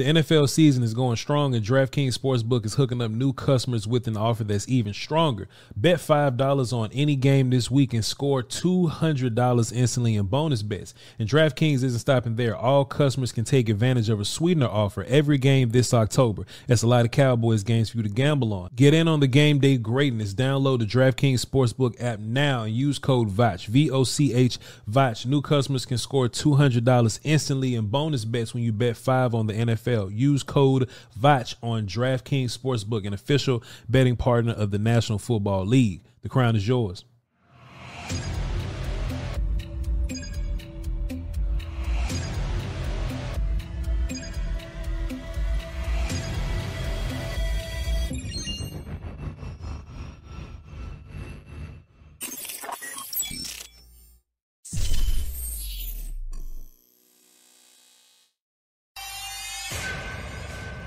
The NFL season is going strong, and DraftKings Sportsbook is hooking up new customers with an offer that's even stronger. Bet $5 on any game this week and score $200 instantly in bonus bets. And DraftKings isn't stopping there. All customers can take advantage of a sweetener offer every game this October. That's a lot of Cowboys games for you to gamble on. Get in on the game day greatness. Download the DraftKings Sportsbook app now and use code VOCH, V O C H, VOCH. New customers can score $200 instantly in bonus bets when you bet 5 on the NFL. Use code VOCH on DraftKings Sportsbook, an official betting partner of the National Football League. The crown is yours.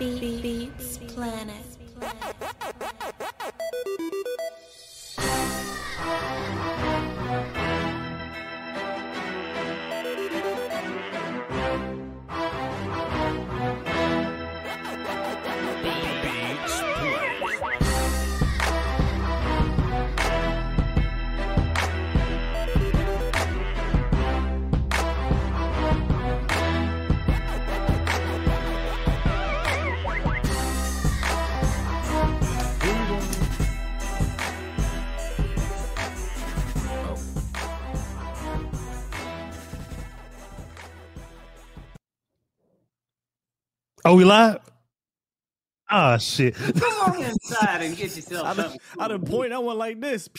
Beats Planet. Oh, we live? Ah, shit. Come on inside and get yourself I done, something. I done point. I went like this.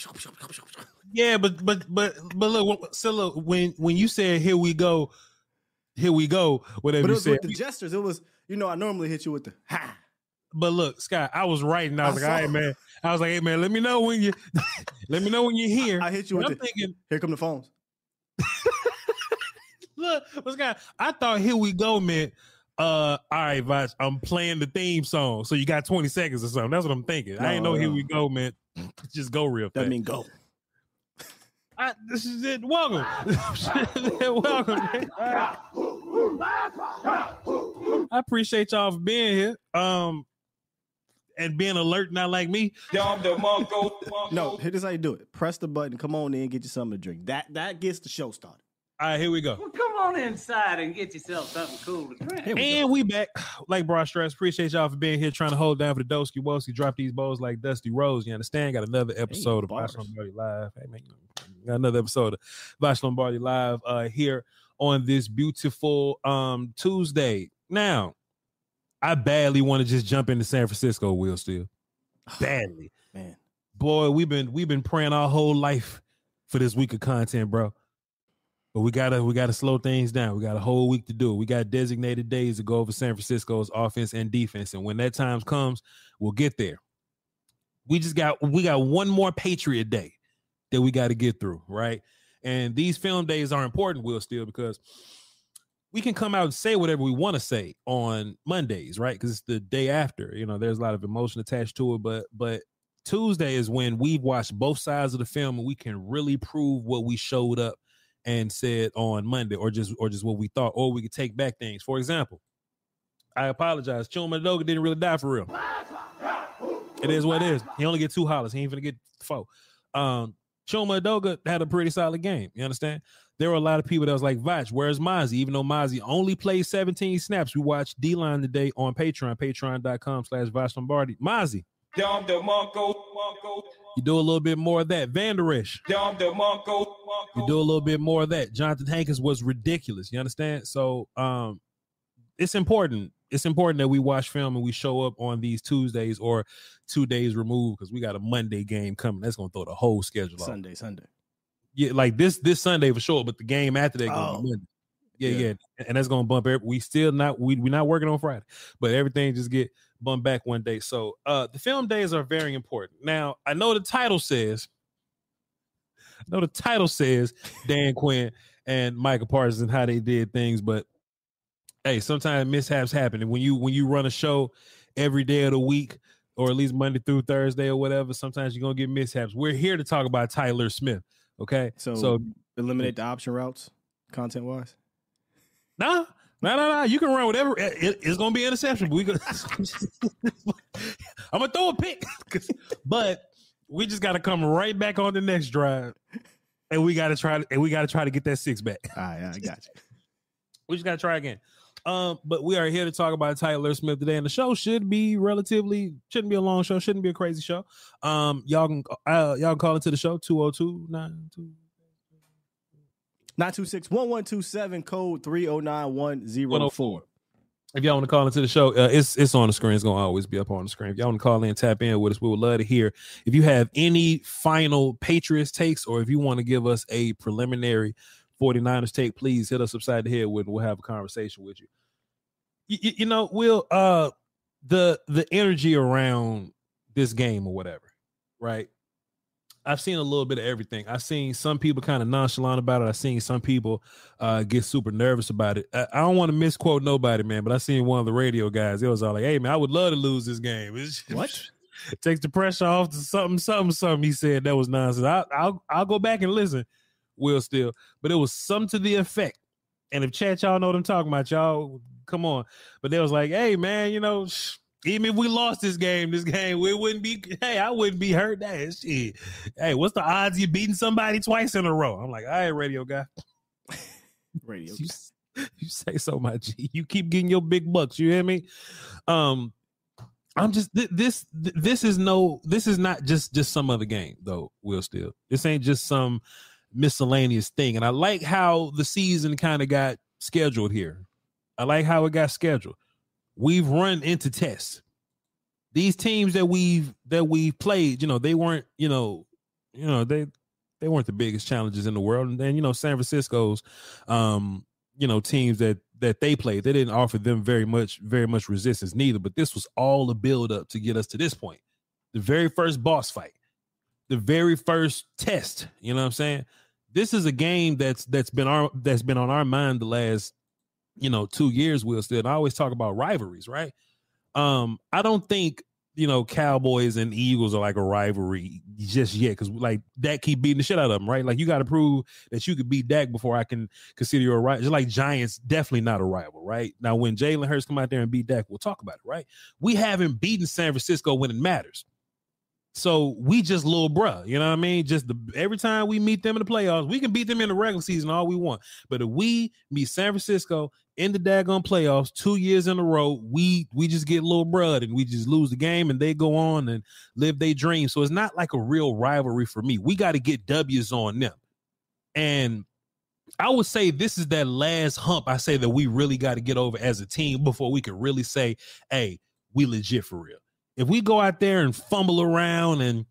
Yeah, but but but but look, so look when when you said here we go, here we go, whatever But it you was said. with the gestures. It was, you know, I normally hit you with the ha. But look, Scott, I was writing. I was I like, all right, man. I was like, hey man, let me know when you let me know when you're here. I hit you And with I'm the thinking, here come the phones. look, but Scott, I thought here we go meant uh all right, Voch, I'm playing the theme song. So you got 20 seconds or something. That's what I'm thinking. I ain't No, know here we go, man. Just go real That fast. mean go. I, this is it. Welcome. Welcome. man. I appreciate y'all for being here. Um and being alert, not like me. No, here this how you do it. Press the button. Come on in. Get you something to drink. That that gets the show started. All right, here we go. Well, come on inside and get yourself something cool to drink. Here we And we back. Like Broad Stress, appreciate y'all for being here trying to hold down for the Dosky Woski. Drop these bowls like Dusty Rose. You understand? Got another episode of bars. Voch Lombardi Live. Hey, man, got another episode of Voch Lombardi Live uh, here on this beautiful um Tuesday. Now, I badly want to just jump into San Francisco, Will still. Badly. Man, Boy, we've been we've been praying our whole life for this week of content, bro. But we gotta we gotta slow things down. We got a whole week to do it. We got designated days to go over San Francisco's offense and defense, and when that time comes, we'll get there. We just got we got one more Patriot Day that we got to get through, right? And these film days are important, Will, still because we can come out and say whatever we want to say on Mondays, right? Because it's the day after. You know, there's a lot of emotion attached to it, but but Tuesday is when we've watched both sides of the film and we can really prove what we showed up and said on Monday, or just or just what we thought, or we could take back things. For example, I apologize. Chuma Edoga didn't really die for real. It is what it is. He only get two hollers. He ain't gonna get four. Um, Chuma Edoga had a pretty solid game. You understand? There were a lot of people that was like, Voch, where's Mazi? Even though Mazi only played 17 snaps, we watched D line today on Patreon, patreon.com slash Voch Lombardi. Mazi. You do a little bit more of that. Vander Esch. You do a little bit more of that. Jonathan Hankins was ridiculous. You understand? So um it's important. It's important that we watch film and we show up on these Tuesdays or two days removed because we got a Monday game coming. That's gonna throw the whole schedule off. Sunday, Sunday. Yeah, like this this Sunday for sure, but the game after that gonna Oh. be Monday. Yeah, Yeah. yeah, and that's gonna bump. Every, we still not we we not working on Friday, but everything just get bumped back one day. So uh the film days are very important. Now I know the title says, I know the title says Dan Quinn and Micah Parsons and how they did things, but hey, sometimes mishaps happen, and when you when you run a show every day of the week. Or at least Monday through Thursday or whatever. Sometimes you're gonna get mishaps. We're here to talk about Tyler Smith. Okay. So, so eliminate the option routes, content wise. Nah, nah, nah, nah. You can run whatever. It- it- it's gonna be interception. We gonna, I'm gonna throw a pick, but we just gotta come right back on the next drive, and we gotta try and we gotta try to get that six back. All right, I got you. We just gotta try again. Um, but we are here to talk about Tyler Smith today, and the show should be relatively shouldn't be a long show, shouldn't be a crazy show. Um, y'all can uh, y'all can call into the show 202 92 926 1127 code 309104. If y'all want to call into the show, uh, it's it's on the screen. It's gonna always be up on the screen. If y'all want to call in, tap in with us, we would love to hear. If you have any final Patriots takes, or if you want to give us a preliminary 49ers take, please hit us upside the head with. We'll have a conversation with you. You, you, know, Will, uh, the the energy around this game or whatever, right? I've seen a little bit of everything. I've seen some people kind of nonchalant about it. I've seen some people uh, get super nervous about it. I, I don't want to misquote nobody, man, but I seen one of the radio guys. It was all like, "Hey, man, I would love to lose this game." It's- What? takes the pressure off to something, something, something. He said that was nonsense. I, I'll I'll go back and listen. Will still, but it was some to the effect. And if chat, y'all know what I'm talking about, y'all come on. But they was like, "Hey, man, you know." Sh- even if we lost this game, this game, we wouldn't be. Hey, I wouldn't be hurt. That shit. Hey, what's the odds you beating somebody twice in a row? I'm like, all right, radio guy. Radio. You, s- you say so, my G. You keep getting your big bucks. You hear me? Um, I'm just th- this. th- This is no. This is not just just some other game though. Will still. This ain't just some miscellaneous thing. And I like how the season kind of got scheduled here. I like how it got scheduled. We've run into tests. These teams that we've that we've played, you know, they weren't, you know, you know, they they weren't the biggest challenges in the world. And then, you know, San Francisco's um, you know, teams that that they played, they didn't offer them very much, very much resistance neither. But this was all a build up to get us to this point. The very first boss fight, the very first test. You know what I'm saying? This is a game that's that's been our that's been on our mind the last, you know, two years, Will still. And I always talk about rivalries, right? Um, I don't think you know Cowboys and Eagles are like a rivalry just yet because like Dak keep beating the shit out of them, right? Like you got to prove that you could beat Dak before I can consider you a rival. Just like Giants, definitely not a rival, right? Now when Jalen Hurts come out there and beat Dak, we'll talk about it, right? We haven't beaten San Francisco when it matters. So we just little bruh, you know what I mean? Just the every time we meet them in the playoffs, we can beat them in the regular season all we want. But if we meet San Francisco in the daggone playoffs two years in a row, we we just get little bruh and we just lose the game and they go on and live their dream. So it's not like a real rivalry for me. We got to get W's on them. And I would say this is that last hump I say that we really got to get over as a team before we can really say, hey, we legit for real. If we go out there and fumble around and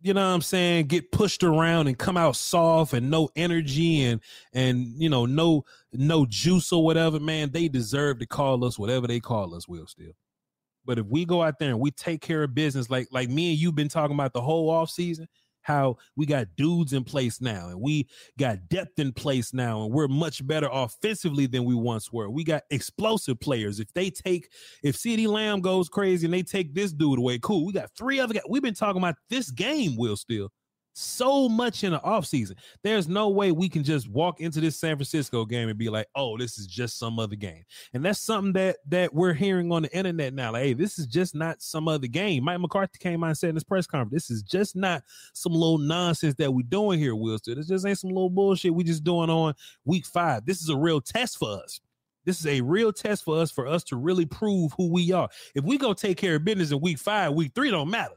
you know what I'm saying, get pushed around and come out soft and no energy and and you know, no no juice or whatever, man, they deserve to call us whatever they call us, will still. But if we go out there and we take care of business, like like me and you've been talking about the whole off season, how we got dudes in place now and we got depth in place now and we're much better offensively than we once were. We got explosive players. If they take if CeeDee Lamb goes crazy and they take this dude away, cool. We got three other guys. We've been talking about this game, Will Still so much in the offseason. There's no way we can just walk into this San Francisco game and be like, oh, this is just some other game. And that's something that that we're hearing on the internet now. Like, hey, this is just not some other game. Mike McCarthy came out and said in his press conference, this is just not some little nonsense that we're doing here, Will. This just ain't some little bullshit we just doing on week five. This is a real test for us. This is a real test for us for us to really prove who we are. If we go take care of business in week five, week three don't matter.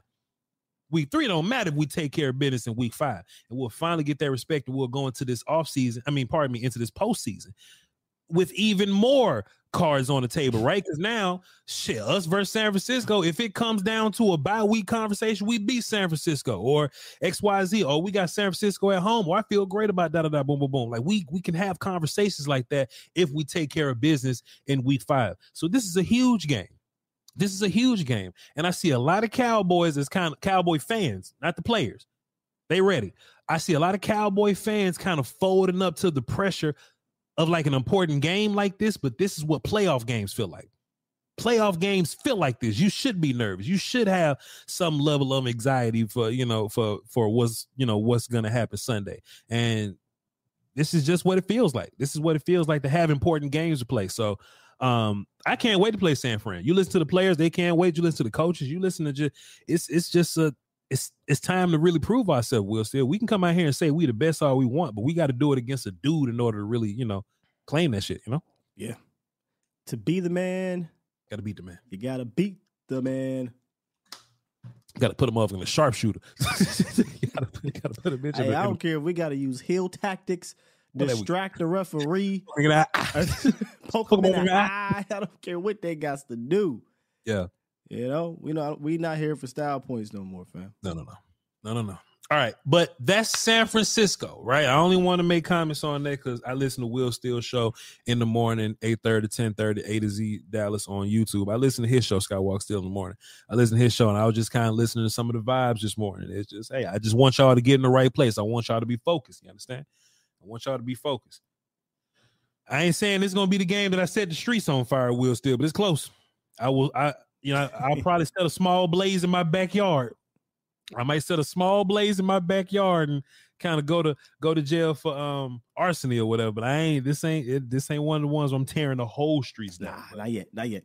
Week three don't matter if we take care of business in week five. And we'll finally get that respect and we'll go into this off season. I mean, pardon me, into this postseason with even more cards on the table, right? Because now, shit, us versus San Francisco, if it comes down to a bye week conversation, we beat San Francisco or XYZ, oh, we got San Francisco at home, or I feel great about da da da boom boom boom. Like we we can have conversations like that if we take care of business in week five. So this is a huge game. This is a huge game. And I see a lot of Cowboys as kind of Cowboy fans, not the players. They ready. I see a lot of Cowboy fans kind of folding up to the pressure of like an important game like this, but this is what playoff games feel like. Playoff games feel like this. You should be nervous. You should have some level of anxiety for, you know, for for what's, you know, what's going to happen Sunday. And this is just what it feels like. This is what it feels like to have important games to play. So, um, I can't wait to play San Fran. You listen to the players, they can't wait. You listen to the coaches, you listen to just it's it's just a it's it's time to really prove ourselves, Will still. We can come out here and say we the best all we want, but we got to do it against a dude in order to really, you know, claim that shit, you know? Yeah. To be the man, gotta beat the man. You gotta beat the man. Got to put him off in the sharpshooter. you gotta, you gotta put him in. Hey, I don't care if we got to use heel tactics distract the referee, poke him in the eye. I don't care what they got to do. Yeah, you know, we know we not here for style points no more, fam. No, no, no, no, no, no. All right, but that's San Francisco, right? I only want to make comments on that because I listen to Will Steele show in the morning, 8 30, 10 30, A to Z Dallas on YouTube. I listen to his show, Skywalk Steele in the morning. I listen to his show, and I was just kind of listening to some of the vibes this morning. It's just, hey, I just want y'all to get in the right place. I want y'all to be focused. You understand? I want y'all to be focused. I ain't saying it's gonna be the game that I set the streets on fire, Will still, but it's close. I will I you know, I'll probably set a small blaze in my backyard. I might set a small blaze in my backyard and kind of go to go to jail for um arson or whatever. But I ain't this ain't it, this ain't one of the ones where I'm tearing the whole streets down. Nah, not yet, not yet.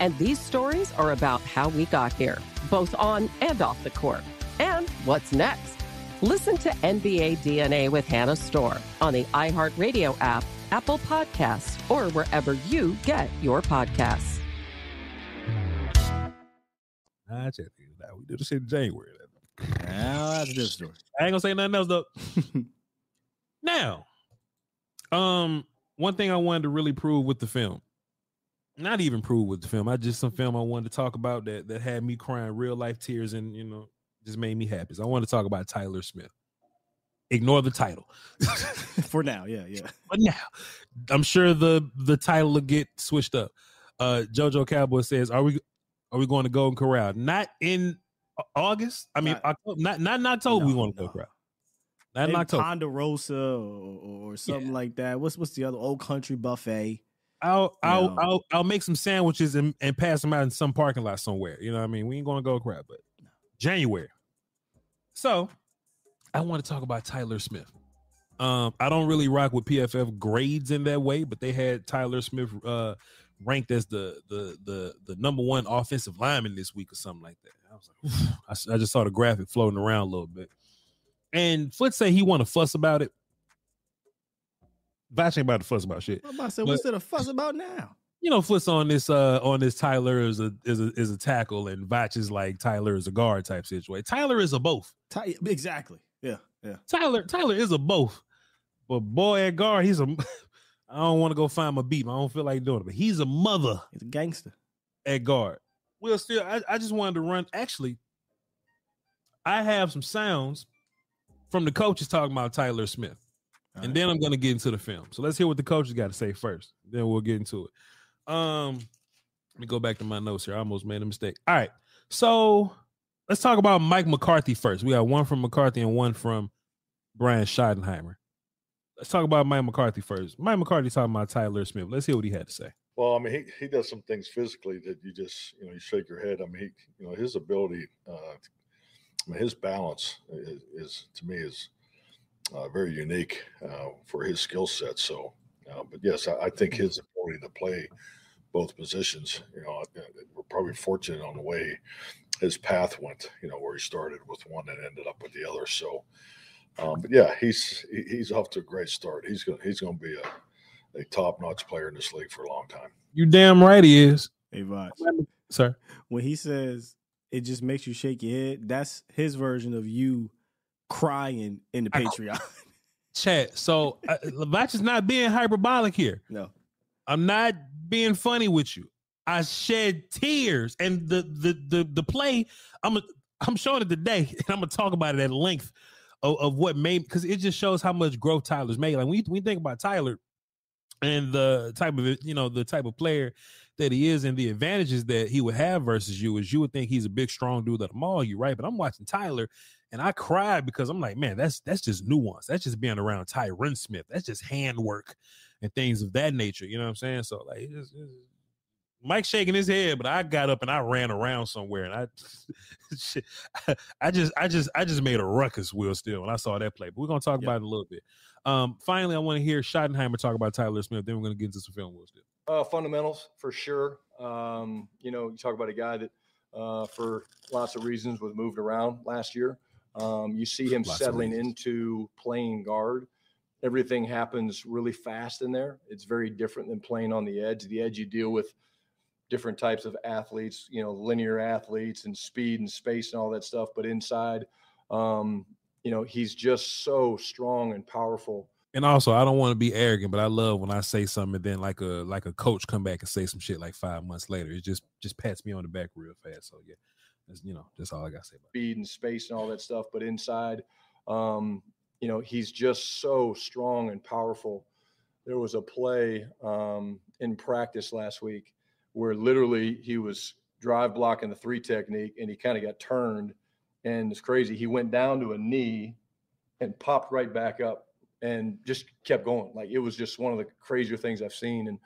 And these stories are about how we got here, both on and off the court. And what's next? Listen to NBA DNA with Hannah Storm on the iHeartRadio app, Apple Podcasts, or wherever you get your podcasts. I check it out. We did the shit in January. Now that's a different story. I ain't gonna say nothing else though. now, um, one thing I wanted to really prove with the film not even prove with the film. I just some film I wanted to talk about that that had me crying real life tears and you know just made me happy. So I want to talk about Tyler Smith. Ignore the title for now. Yeah, yeah. But now, I'm sure the the title will get switched up. Uh Jojo Cowboy says, "Are we are we going to go Golden Corral? Not in August. I mean, not October, not not in October. No, we want to no. go Corral. Not in October. Ponderosa or, or something yeah. like that. What's what's the other Old Country Buffet? I'll I'll, I'll I'll make some sandwiches and, and pass them out in some parking lot somewhere. You know what I mean? We ain't gonna go crap, but January. So I want to talk about Tyler Smith. Um, I don't really rock with PFF grades in that way, but they had Tyler Smith uh ranked as the the the the number one offensive lineman this week or something like that. I was like, I, I just saw the graphic floating around a little bit. And Foot say he want to fuss about it. Voch ain't about to fuss about shit. I'm about to say, what's there to fuss about now? You know, Foot's on this uh on this Tyler is a is a is a tackle and Voch is like Tyler is a guard type situation. Tyler is a both. Ty- exactly. Yeah. Yeah. Tyler Tyler is a both. But boy at guard, he's a I don't want to go find my beat. I don't feel like doing it, but he's a mother. He's a gangster. At guard. Well, still, I, I just wanted to run. Actually, I have some sounds from the coaches talking about Tyler Smith and right. then I'm gonna get into the film. So let's hear what the coaches got to say first. Then we'll get into it. Um, let me go back to my notes here. I almost made a mistake. All right, so let's talk about Mike McCarthy first. We got one from McCarthy and one from Brian Schottenheimer. Let's talk about Mike McCarthy first. Mike McCarthy talking about Tyler Smith. Let's hear what he had to say. Well, I mean, he, he does some things physically that you just you know you shake your head. I mean, he, you know his ability, uh, I mean, his balance is, is to me is uh, very unique uh, for his skill set. So, uh, but yes, I, I, think his ability to play both positions, you know, we're probably fortunate on the way his path went, you know, where he started with one and ended up with the other. So, um, but yeah, he's he's off to a great start. He's going he's going to be a, a top notch player in this league for a long time. You damn right he is. Hey, Voch. Sir. When he says it just makes you shake your head, that's his version of you crying in the Patreon. Chat. So uh, Lavach is not being hyperbolic here. No, I'm not being funny with you. I shed tears, and the the the the play. I'm a, I'm showing it today, and I'm gonna talk about it at length of, of what made because it just shows how much growth Tyler's made. Like when we think about Tyler and the type of you know the type of player that he is and the advantages that he would have versus you is you would think he's a big strong dude that'll maul you right but i'm watching tyler and I cried because I'm like, man, that's that's just nuance. That's just being around Tyron Smith. That's just handwork and things of that nature. You know what I'm saying? So like, it's, it's, Mike shaking his head, but I got up and I ran around somewhere, and I, I just, I just, I just made a ruckus. Will still when I saw that play, but we're gonna talk about it a little bit. Um, finally, I want to hear Schottenheimer talk about Tyler Smith. Then we're gonna get into some film. Will still. Uh, fundamentals for sure. Um, you know, you talk about a guy that, uh, for lots of reasons, was moved around last year. Um, you see him Lots settling into playing guard. Everything happens really fast in there. It's very different than playing on the edge. The edge, you deal with different types of athletes, you know, linear athletes and speed and space and all that stuff. But inside, um, you know, he's just so strong and powerful And also, I don't want to be arrogant, but I love when I say something and then like a like a coach come back and say some shit like five months later. It just just pats me on the back real fast. So yeah, that's you know that's all I got to say about speed and space and all that stuff. But inside, um, you know, he's just so strong and powerful. There was a play um, in practice last week where literally he was drive blocking the three technique and he kind of got turned, and it's crazy. He went down to a knee and popped right back up and just kept going. Like it was just one of the crazier things I've seen. And,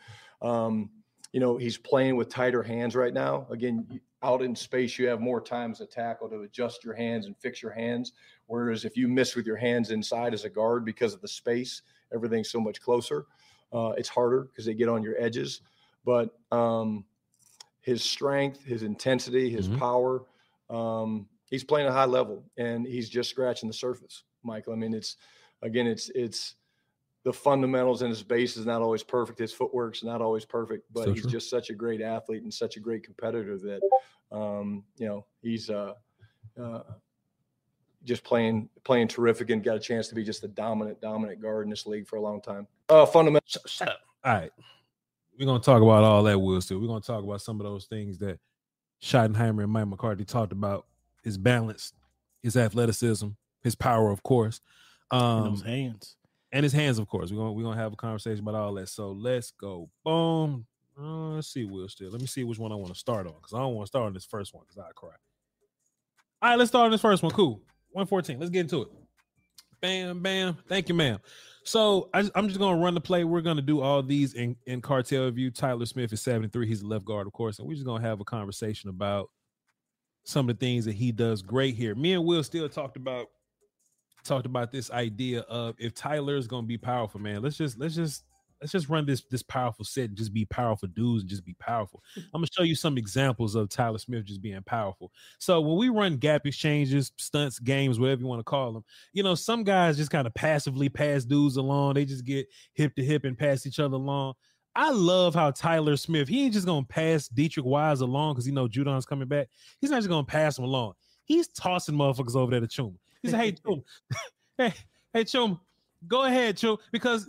um, you know, he's playing with tighter hands right now. Again, out in space, you have more time as a tackle to adjust your hands and fix your hands. Whereas if you miss with your hands inside as a guard because of the space, everything's so much closer. Uh, it's harder because they get on your edges. But um, his strength, his intensity, his mm-hmm. power, um, he's playing a high level and he's just scratching the surface, Michael. I mean, it's again, it's it's the fundamentals and his base is not always perfect. His footwork's not always perfect, but so he's true. just such a great athlete and such a great competitor that um, you know he's uh, uh, just playing playing terrific and got a chance to be just a dominant dominant guard in this league for a long time. Uh, fundamentals. Shut up. All right, we're gonna talk about all that, Will. Still, we're gonna talk about some of those things that Schottenheimer and Mike McCarthy talked about: his balance, his athleticism, his power, of course. Um, those hands and his hands, of course. We're gonna we're gonna have a conversation about all that. So let's go. Boom. Uh, let's see, Will. Still, let me see which one I want to start on because I don't want to start on this first one because I cry. All right, let's start on this first one. Cool. 114. Let's get into it. Bam, bam. Thank you, ma'am. So I, am just gonna run the play. We're gonna do all these in, in cartel view. Tyler Smith is 73. He's a left guard, of course, and we're just gonna have a conversation about some of the things that he does great here. Me and Will still talked about talked about this idea of if Tyler is gonna be powerful, man. Let's just let's just let's just run this this powerful set and just be powerful dudes and just be powerful. I'm gonna show you some examples of Tyler Smith just being powerful. So when we run gap exchanges, stunts, games, whatever you want to call them, you know, some guys just kind of passively pass dudes along. They just get hip to hip and pass each other along. I love how Tyler Smith, he ain't just gonna pass Deatrich Wise along because he know Judon's coming back. He's not just gonna pass him along. He's tossing motherfuckers over there to Chuma. He said, "Hey, Chum, hey, hey, Chum, go ahead, Chum." Because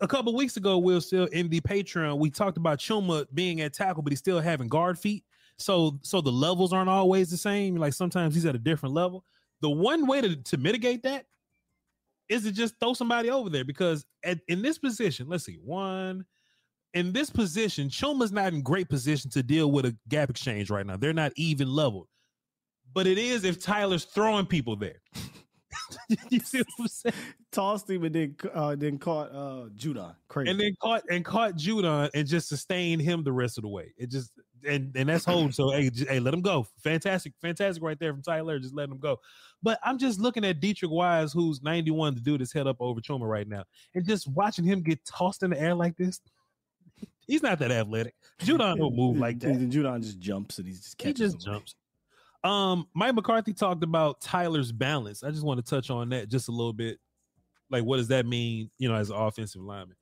a couple weeks ago, we are still in the Patreon. We talked about Chuma being at tackle, but he's still having guard feet. So, so the levels aren't always the same. Like sometimes he's at a different level. The one way to, to mitigate that is to just throw somebody over there because at, in this position, let's see, one in this position, Chuma's not in great position to deal with a gap exchange right now. They're not even leveled but it is if Tyler's throwing people there. you see what I'm saying? Tossed him and then uh, then caught uh, Judon. Crazy. And then caught and caught Judon and just sustained him the rest of the way. It just and and that's hold. So hey, just, hey, let him go. Fantastic, fantastic right there from Tyler. Just let him go. But I'm just looking at Deatrich Wise, who's 91 to do this head up over Chuma right now, and just watching him get tossed in the air like this. He's not that athletic. Judon don't move like that. Judon just jumps and he's just he just jumps. Um, Mike McCarthy talked about Tyler's balance. I just want to touch on that just a little bit. Like, what does that mean, you know, as an offensive lineman?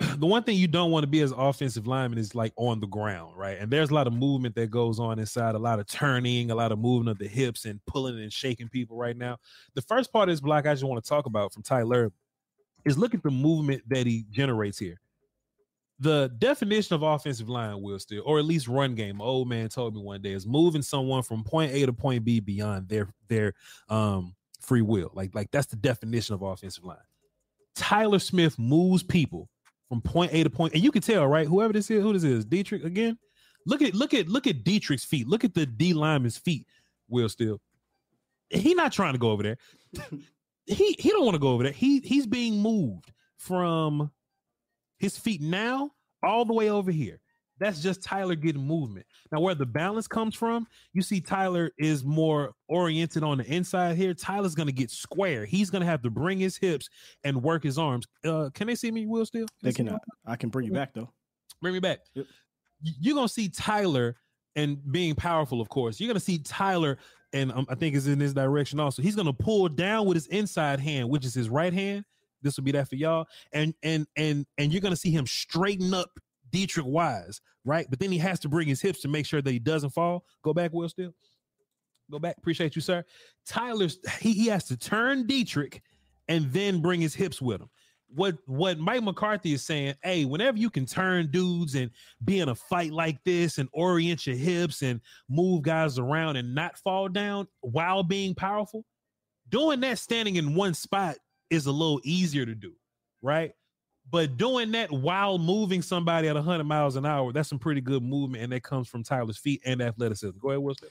the one thing you don't want to be as offensive lineman is like on the ground, right? And there's a lot of movement that goes on inside, a lot of turning, a lot of moving of the hips and pulling and shaking people right now. The first part of this block I just want to talk about from Tyler is look at the movement that he generates here the definition of offensive line will still, or at least run game. Old man told me one day is moving someone from point A to point B beyond their their um free will. Like like that's the definition of offensive line. Tyler Smith moves people from point A to point, and you can tell, right? Whoever this is, who this is, Deatrich again. Look at look at look at Deatrich's feet. Look at the D lineman's feet. Will still, he not trying to go over there. he he don't want to go over there. He he's being moved from his feet now all the way over here. That's just Tyler getting movement. Now, where the balance comes from, you see Tyler is more oriented on the inside here. Tyler's going to get square. He's going to have to bring his hips and work his arms. Uh, can they see me, Will, still? Can they cannot. I can bring you back, though. Bring me back. Yep. You're going to see Tyler and being powerful, of course. You're going to see Tyler, and um, I think is in this direction also. He's going to pull down with his inside hand, which is his right hand this will be that for y'all. And and and and you're gonna see him straighten up Deatrich Wise, right? But then he has to bring his hips to make sure that he doesn't fall. Go back, Will Still. Go back. Appreciate you, sir. Tyler's he, he has to turn Deatrich and then bring his hips with him. what what Mike McCarthy is saying, hey, whenever you can turn dudes and be in a fight like this and orient your hips and move guys around and not fall down while being powerful, doing that standing in one spot is a little easier to do, right? But doing that while moving somebody at 100 miles an hour, that's some pretty good movement, and that comes from Tyler's feet and athleticism. Go ahead, Wilson.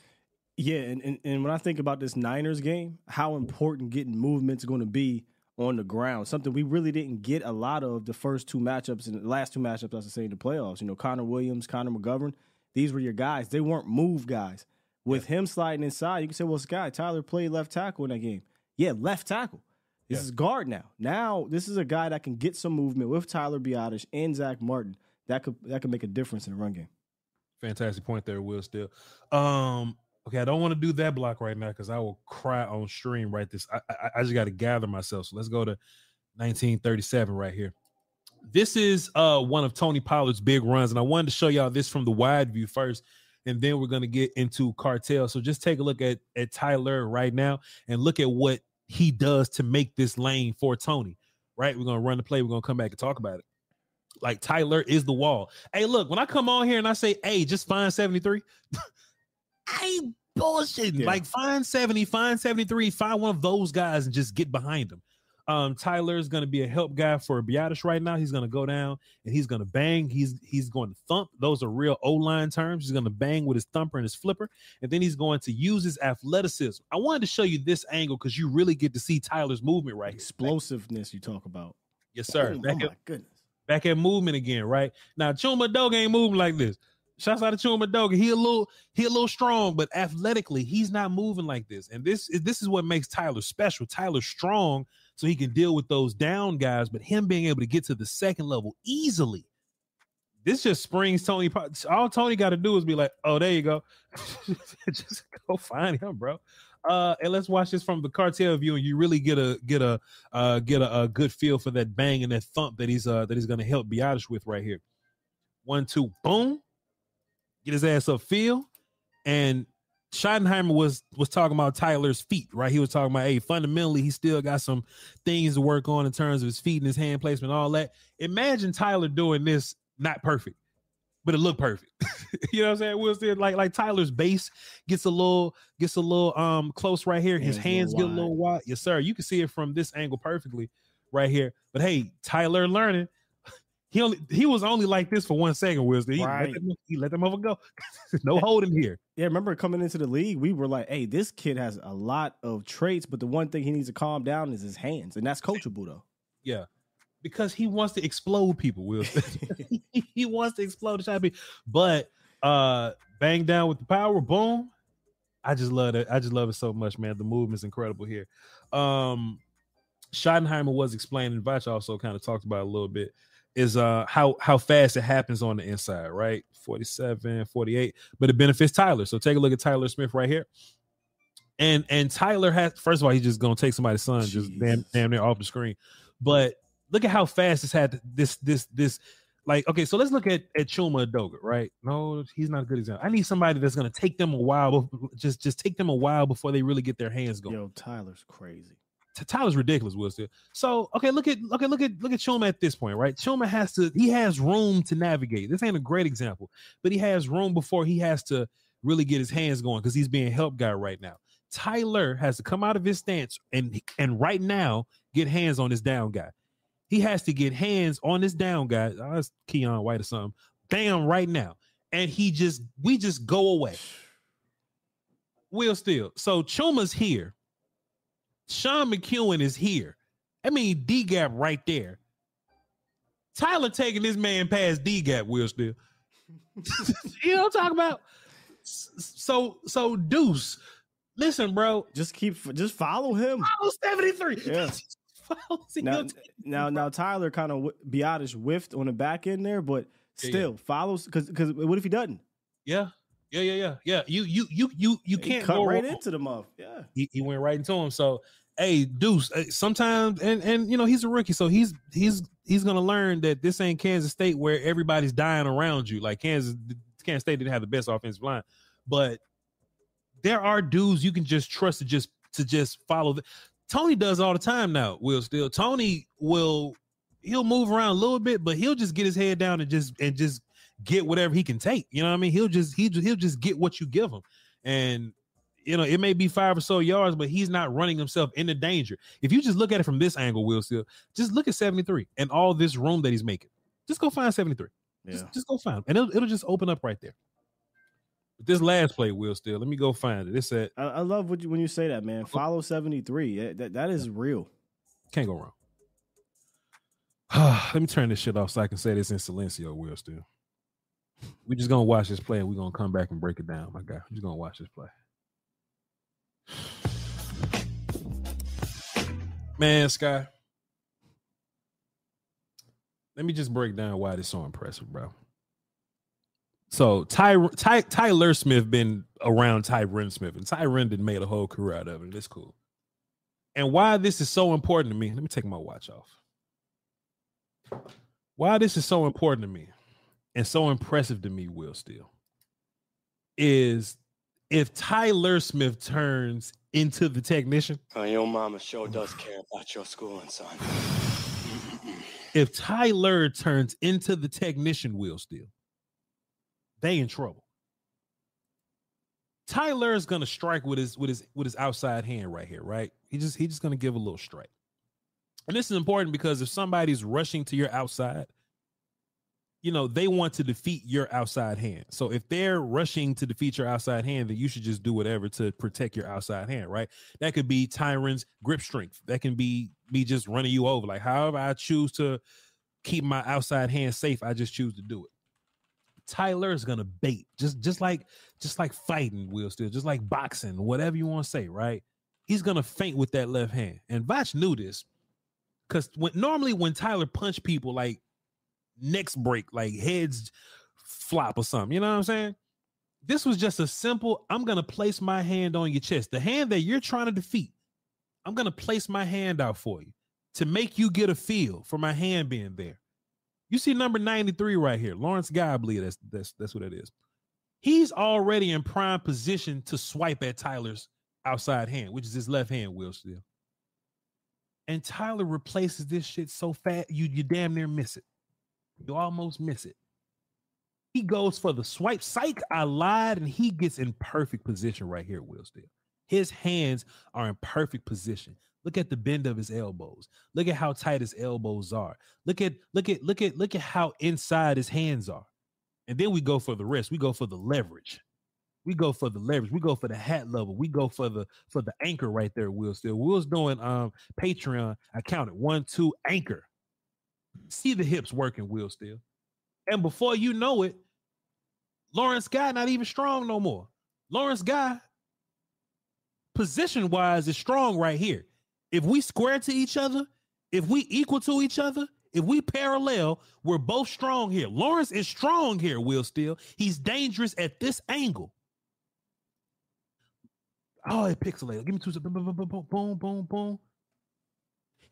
Yeah, and, and, and when I think about this Niners game, how important getting movement is going to be on the ground. Something we really didn't get a lot of the first two matchups and the last two matchups, I should say, in the playoffs. You know, Connor Williams, Connor McGovern, these were your guys. They weren't move guys. With yeah. him sliding inside, you can say, well, Sky, Tyler played left tackle in that game. Yeah, left tackle. This yeah. is guard now. Now this is a guy that can get some movement with Tyler Biadasz and Zack Martin. That could that could make a difference in the run game. Fantastic point there, Will. Still, um, Okay, I don't want to do that block right now because I will cry on stream right this. I, I, I just got to gather myself. So let's go to 1937 right here. This is uh one of Tony Pollard's big runs, and I wanted to show y'all this from the wide view first, and then we're gonna get into cartel. So just take a look at at Tyler right now and look at what he does to make this lane for Tony. Right, we're gonna run the play. We're gonna come back and talk about it. Like Tyler is the wall. Hey, look, when I come on here and I say, "Hey, just find 73," I ain't bullshitting. Yeah. Like find 70, find 73, find one of those guys and just get behind them. Um, Tyler is going to be a help guy for Biadasz right now. He's going to go down and he's going to bang. He's he's going to thump. Those are real O line terms. He's going to bang with his thumper and his flipper, and then he's going to use his athleticism. I wanted to show you this angle because you really get to see Tyler's movement right Explosiveness you talk about. Yes, sir. Oh, back oh my at, goodness. Back at movement again, right? Now Chuma Dog ain't moving like this. Shouts out to Chuma Edoga. He a little he a little strong, but athletically he's not moving like this. And this is this is what makes Tyler special. Tyler strong, so he can deal with those down guys, but him being able to get to the second level easily. This just springs Tony. All Tony got to do is be like, "Oh, there you go, just go find him, bro." Uh, and let's watch this from the cartel view, and you really get a get a uh, get a, a good feel for that bang and that thump that he's uh that he's to help Biadasz with right here. One, two, boom get his ass up field. And Schottenheimer was was talking about Tyler's feet, right? He was talking about, hey, fundamentally, he still got some things to work on in terms of his feet and his hand placement, all that. Imagine Tyler doing this not perfect, but it looked perfect. you know what I'm saying? We'll see like like Tyler's base gets a little gets a little um close right here. His hands get a little wide. Yes, sir. You can see it from this angle perfectly right here. But hey, Tyler learning he only he was only like this for one second, Wisdom. He, right. let, them, he let them over go. no holding here. Yeah, remember coming into the league, we were like, hey, this kid has a lot of traits, but the one thing he needs to calm down is his hands, and that's coachable though. Yeah. Because he wants to explode people, Will. he wants to explode the shot. But uh bang down with the power, boom. I just love it. I just love it so much, man. The movement's incredible here. Um Schottenheimer was explaining, Voch also kind of talked about a little bit is uh how how fast it happens on the inside, right? 47, 48, but it benefits Tyler. So take a look at Tyler Smith right here. And and Tyler has first of all, he's just gonna take somebody's son Jeez. just damn damn near off the screen. But look at how fast this had this this this like okay, so let's look at at Chuma Edoga, right? No, he's not a good example. I need somebody that's gonna take them a while, just just take them a while before they really get their hands going. Yo, Tyler's crazy. Tyler's ridiculous, Will still. So okay, look at okay, look at look at Chuma at this point, right? Chuma has to he has room to navigate. This ain't a great example, but he has room before he has to really get his hands going because he's being help guy right now. Tyler has to come out of his stance and and right now get hands on this down guy. He has to get hands on this down guy. Oh, that's Keion White or something. Bam, right now. And he just we just go away. Will still. So Chuma's here Sean McKeon is here. I mean, D gap right there. Tyler taking this man past D gap, Will still. you know what I'm talking about? So, so Deuce, listen, bro. Just keep, just follow him. Follow 73. Yeah. now, now, now, Tyler kind of Biadasz whiffed on the back end there, but still yeah, yeah. follows because because what if he doesn't? Yeah, yeah, yeah, yeah, yeah. You you you you you can't cut right wrong. into the muff. Yeah, he, he went right into him. So hey, Deuce, sometimes and and you know he's a rookie, so he's he's he's gonna learn that this ain't Kansas State where everybody's dying around you. Like Kansas, Kansas State didn't have the best offensive line, but there are dudes you can just trust to just to just follow. The, Tony does all the time now. Will still Tony will he'll move around a little bit, but he'll just get his head down and just and just get whatever he can take. You know what I mean? He'll just he he'll just get what you give him, and you know it may be five or so yards, but he's not running himself into danger. If you just look at it from this angle, Will still just look at seventy three and all this room that he's making. Just go find seventy three. Yeah. Just, just go find him, and it'll, it'll just open up right there. But this last play, Will still. Let me go find it. It said I, I love what you, when you say that, man. Uh-huh. Follow seventy three. That that is real. can't go wrong. Let me turn this shit off so I can say this in silencio. Will still. We just gonna watch this play and we're gonna come back and break it down, my guy. We're just gonna watch this play. Man, Sky. Let me just break down why this so impressive, bro. So Ty, Ty Tyler Smith been around Tyron Smith, and Tyron did made a whole career out of it. That's cool. And why this is so important to me. Let me take my watch off. Why this is so important to me and so impressive to me, Will Still, is if Tyler Smith turns into the technician, Uh, your mama sure does care about your schooling, son. if Tyler turns into the technician, Will Still, they in trouble. Tyler is gonna strike with his with his with his outside hand right here, right? He just he just gonna give a little strike. And this is important because if somebody's rushing to your outside, you know, they want to defeat your outside hand. So if they're rushing to defeat your outside hand, then you should just do whatever to protect your outside hand, right? That could be Tyron's grip strength. That can be me just running you over. Like however I choose to keep my outside hand safe, I just choose to do it. Tyler is gonna bait, just just like just like fighting, will still, just like boxing, whatever you want to say, right? He's gonna feint with that left hand. And Voch knew this because when normally when Tyler punched people, like necks break, like heads flop or something, you know what I'm saying? This was just a simple, I'm gonna place my hand on your chest. The hand that you're trying to defeat, I'm gonna place my hand out for you to make you get a feel for my hand being there. You see number 93 right here, Lawrence Guy, I believe that's that's that's what it is. He's already in prime position to swipe at Tyler's outside hand, which is his left hand, Will still. And Tyler replaces this shit so fast, you you damn near miss it. You almost miss it. He goes for the swipe. Psych, I lied, and he gets in perfect position right here, Will still. His hands are in perfect position. Look at the bend of his elbows. Look at how tight his elbows are. Look at look at look at look at how inside his hands are. And then we go for the rest. We go for the leverage. We go for the leverage. We go for the hat level. We go for the for the anchor right there. Will still. Will's doing um Patreon. I counted one, two, anchor. See the hips working. Will still. And before you know it, Lawrence Guy not even strong no more. Lawrence Guy, position wise, is strong right here. If we square to each other, if we equal to each other, if we parallel, we're both strong here. Lawrence is strong here, Will Still. He's dangerous at this angle. Oh, it pixelated. Give me two boom, boom, boom, boom, boom, boom.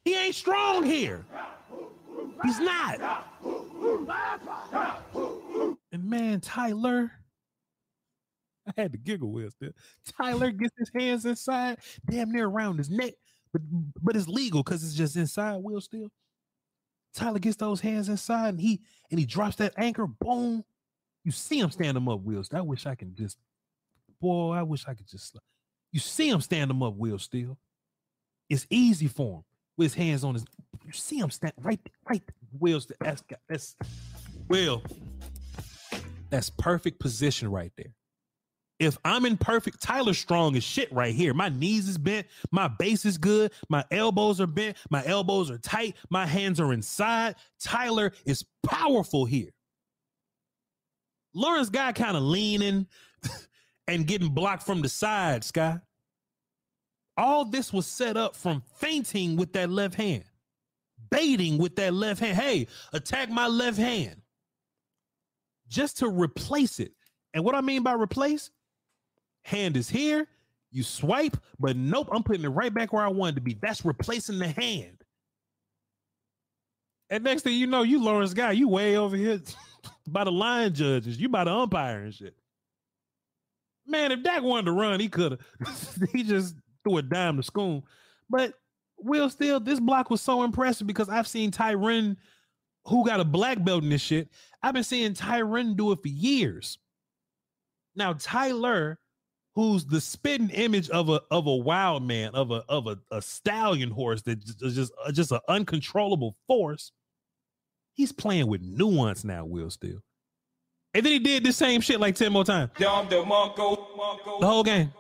He ain't strong here. He's not. And man, Tyler, I had to giggle with still. Tyler gets his hands inside, damn near around his neck, but but it's legal because it's just inside. Will still. Tyler gets those hands inside, and he and he drops that anchor. Boom! You see him stand him up, Will. I wish I can just, boy, I wish I could just. You see him stand him up, Will. Still, it's easy for him with his hands on his. You see him stand right, right. Will's that's that's Will. That's perfect position right there. If I'm in perfect, Tyler Strong is shit right here. My knees is bent, my base is good, my elbows are bent, my elbows are tight, my hands are inside. Tyler is powerful here. Lawrence guy kind of leaning and getting blocked from the side, Sky. All this was set up from feinting with that left hand, baiting with that left hand. Hey, attack my left hand just to replace it. And what I mean by replace, hand is here, you swipe, but nope, I'm putting it right back where I wanted to be. That's replacing the hand. And next thing you know, you Lawrence guy, you way over here by the line judges, you by the umpire and shit. Man, if Dak wanted to run, he could have. he just threw a dime to school. But Will still this block was so impressive because I've seen Tyron, who got a black belt in this shit. I've been seeing Tyron do it for years. Now Tyler, who's the spitting image of a of a wild man, of a of a, a stallion horse that is just uh, just an uncontrollable force. He's playing with nuance now, Will still. And then he did the same shit like 10 more times. The whole game.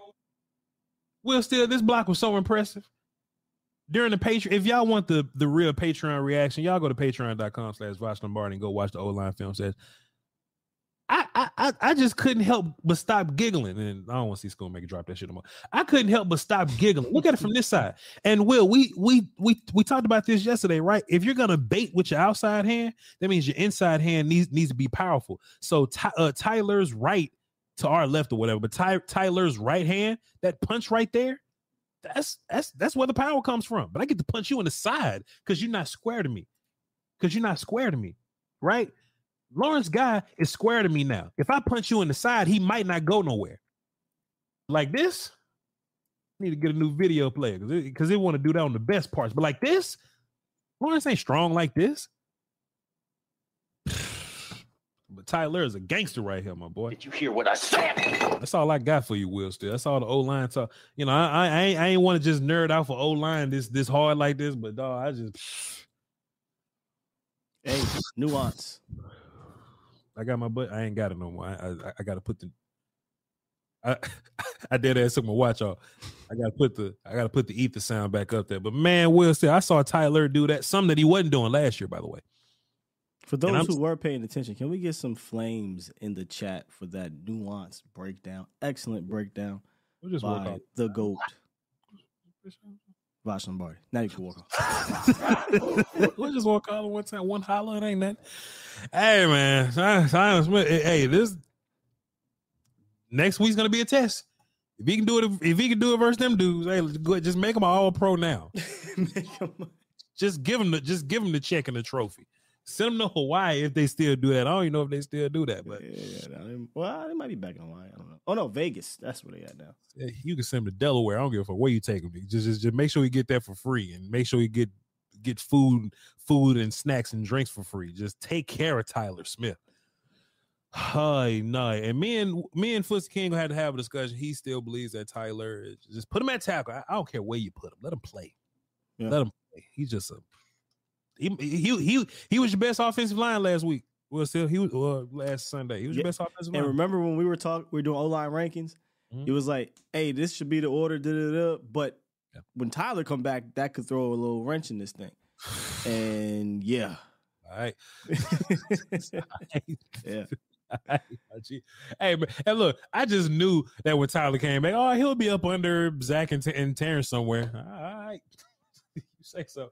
Will still, this block was so impressive. During the Patreon, if y'all want the the real Patreon reaction, y'all go to patreon.com slash Voch Lombardi and go watch the old line film says. I, I I just couldn't help but stop giggling. And I don't want to see Schoonmaker drop that shit no more. I couldn't help but stop giggling. Look at it from this side. And Will, we we we we talked about this yesterday, right? If you're gonna bait with your outside hand, that means your inside hand needs needs to be powerful. So uh, Tyler's right to our left or whatever, but Ty, Tyler's right hand, that punch right there, that's that's that's where the power comes from. But I get to punch you in the side because you're not square to me. Because you're not square to me, right? Lawrence Guy is square to me now. If I punch you in the side, he might not go nowhere. Like this, I need to get a new video player because they want to do that on the best parts. But like this, Lawrence ain't strong like this. But Tyler is a gangster right here, my boy. Did you hear what I said? That's all I got for you, Will. Still, that's all the O line talk. You know, I I, ain't, I ain't want to just nerd out for O line this this hard like this, but dog, I just hey nuance. I got my butt. I ain't got it no more. I I, I got to put the. I I did ass took my watch off. I got to put the I got to put the ether sound back up there. But man, Will still, I saw Tyler do that. Something that he wasn't doing last year, by the way. For those who were paying attention, can we get some flames in the chat for that nuance breakdown? Excellent breakdown we'll just by the GOAT. Voch Lombardi. Now you can walk off. we'll just walk all one time, one holler. It ain't that. Hey man, Simon Smith. Eh, hey, this next week's gonna be a test. If he can do it, if he can do it versus them dudes, hey, go, just make him an all pro now. just give him the, just give him the check and the trophy. Send them to Hawaii if they still do that. I don't even know if they still do that, but yeah, yeah, well, they might be back in Hawaii. I don't know. Oh no, Vegas. That's where they at now. You can send them to Delaware. I don't give a fuck where you take them. Just, just, just make sure you get that for free, and make sure you get get food, food and snacks and drinks for free. Just take care of Tyler Smith. Hi, no, and me and me and Footsie King had to have a discussion. He still believes that Tyler is just put him at tackle. I, I don't care where you put him. Let him play. Yeah. Let him play. He's just a he he he he was your best offensive line last week. Well, still he was uh, last Sunday. He was yeah. your best offensive line. And remember when we were talking, we were doing O line rankings. Mm-hmm. It was like, hey, this should be the order. Da, da, da. But yeah. when Tyler come back, that could throw a little wrench in this thing. And yeah, all right, yeah. hey, man, and look, I just knew that when Tyler came back, oh, he'll be up under Zack and, T- and Terrence somewhere. All right, you say so.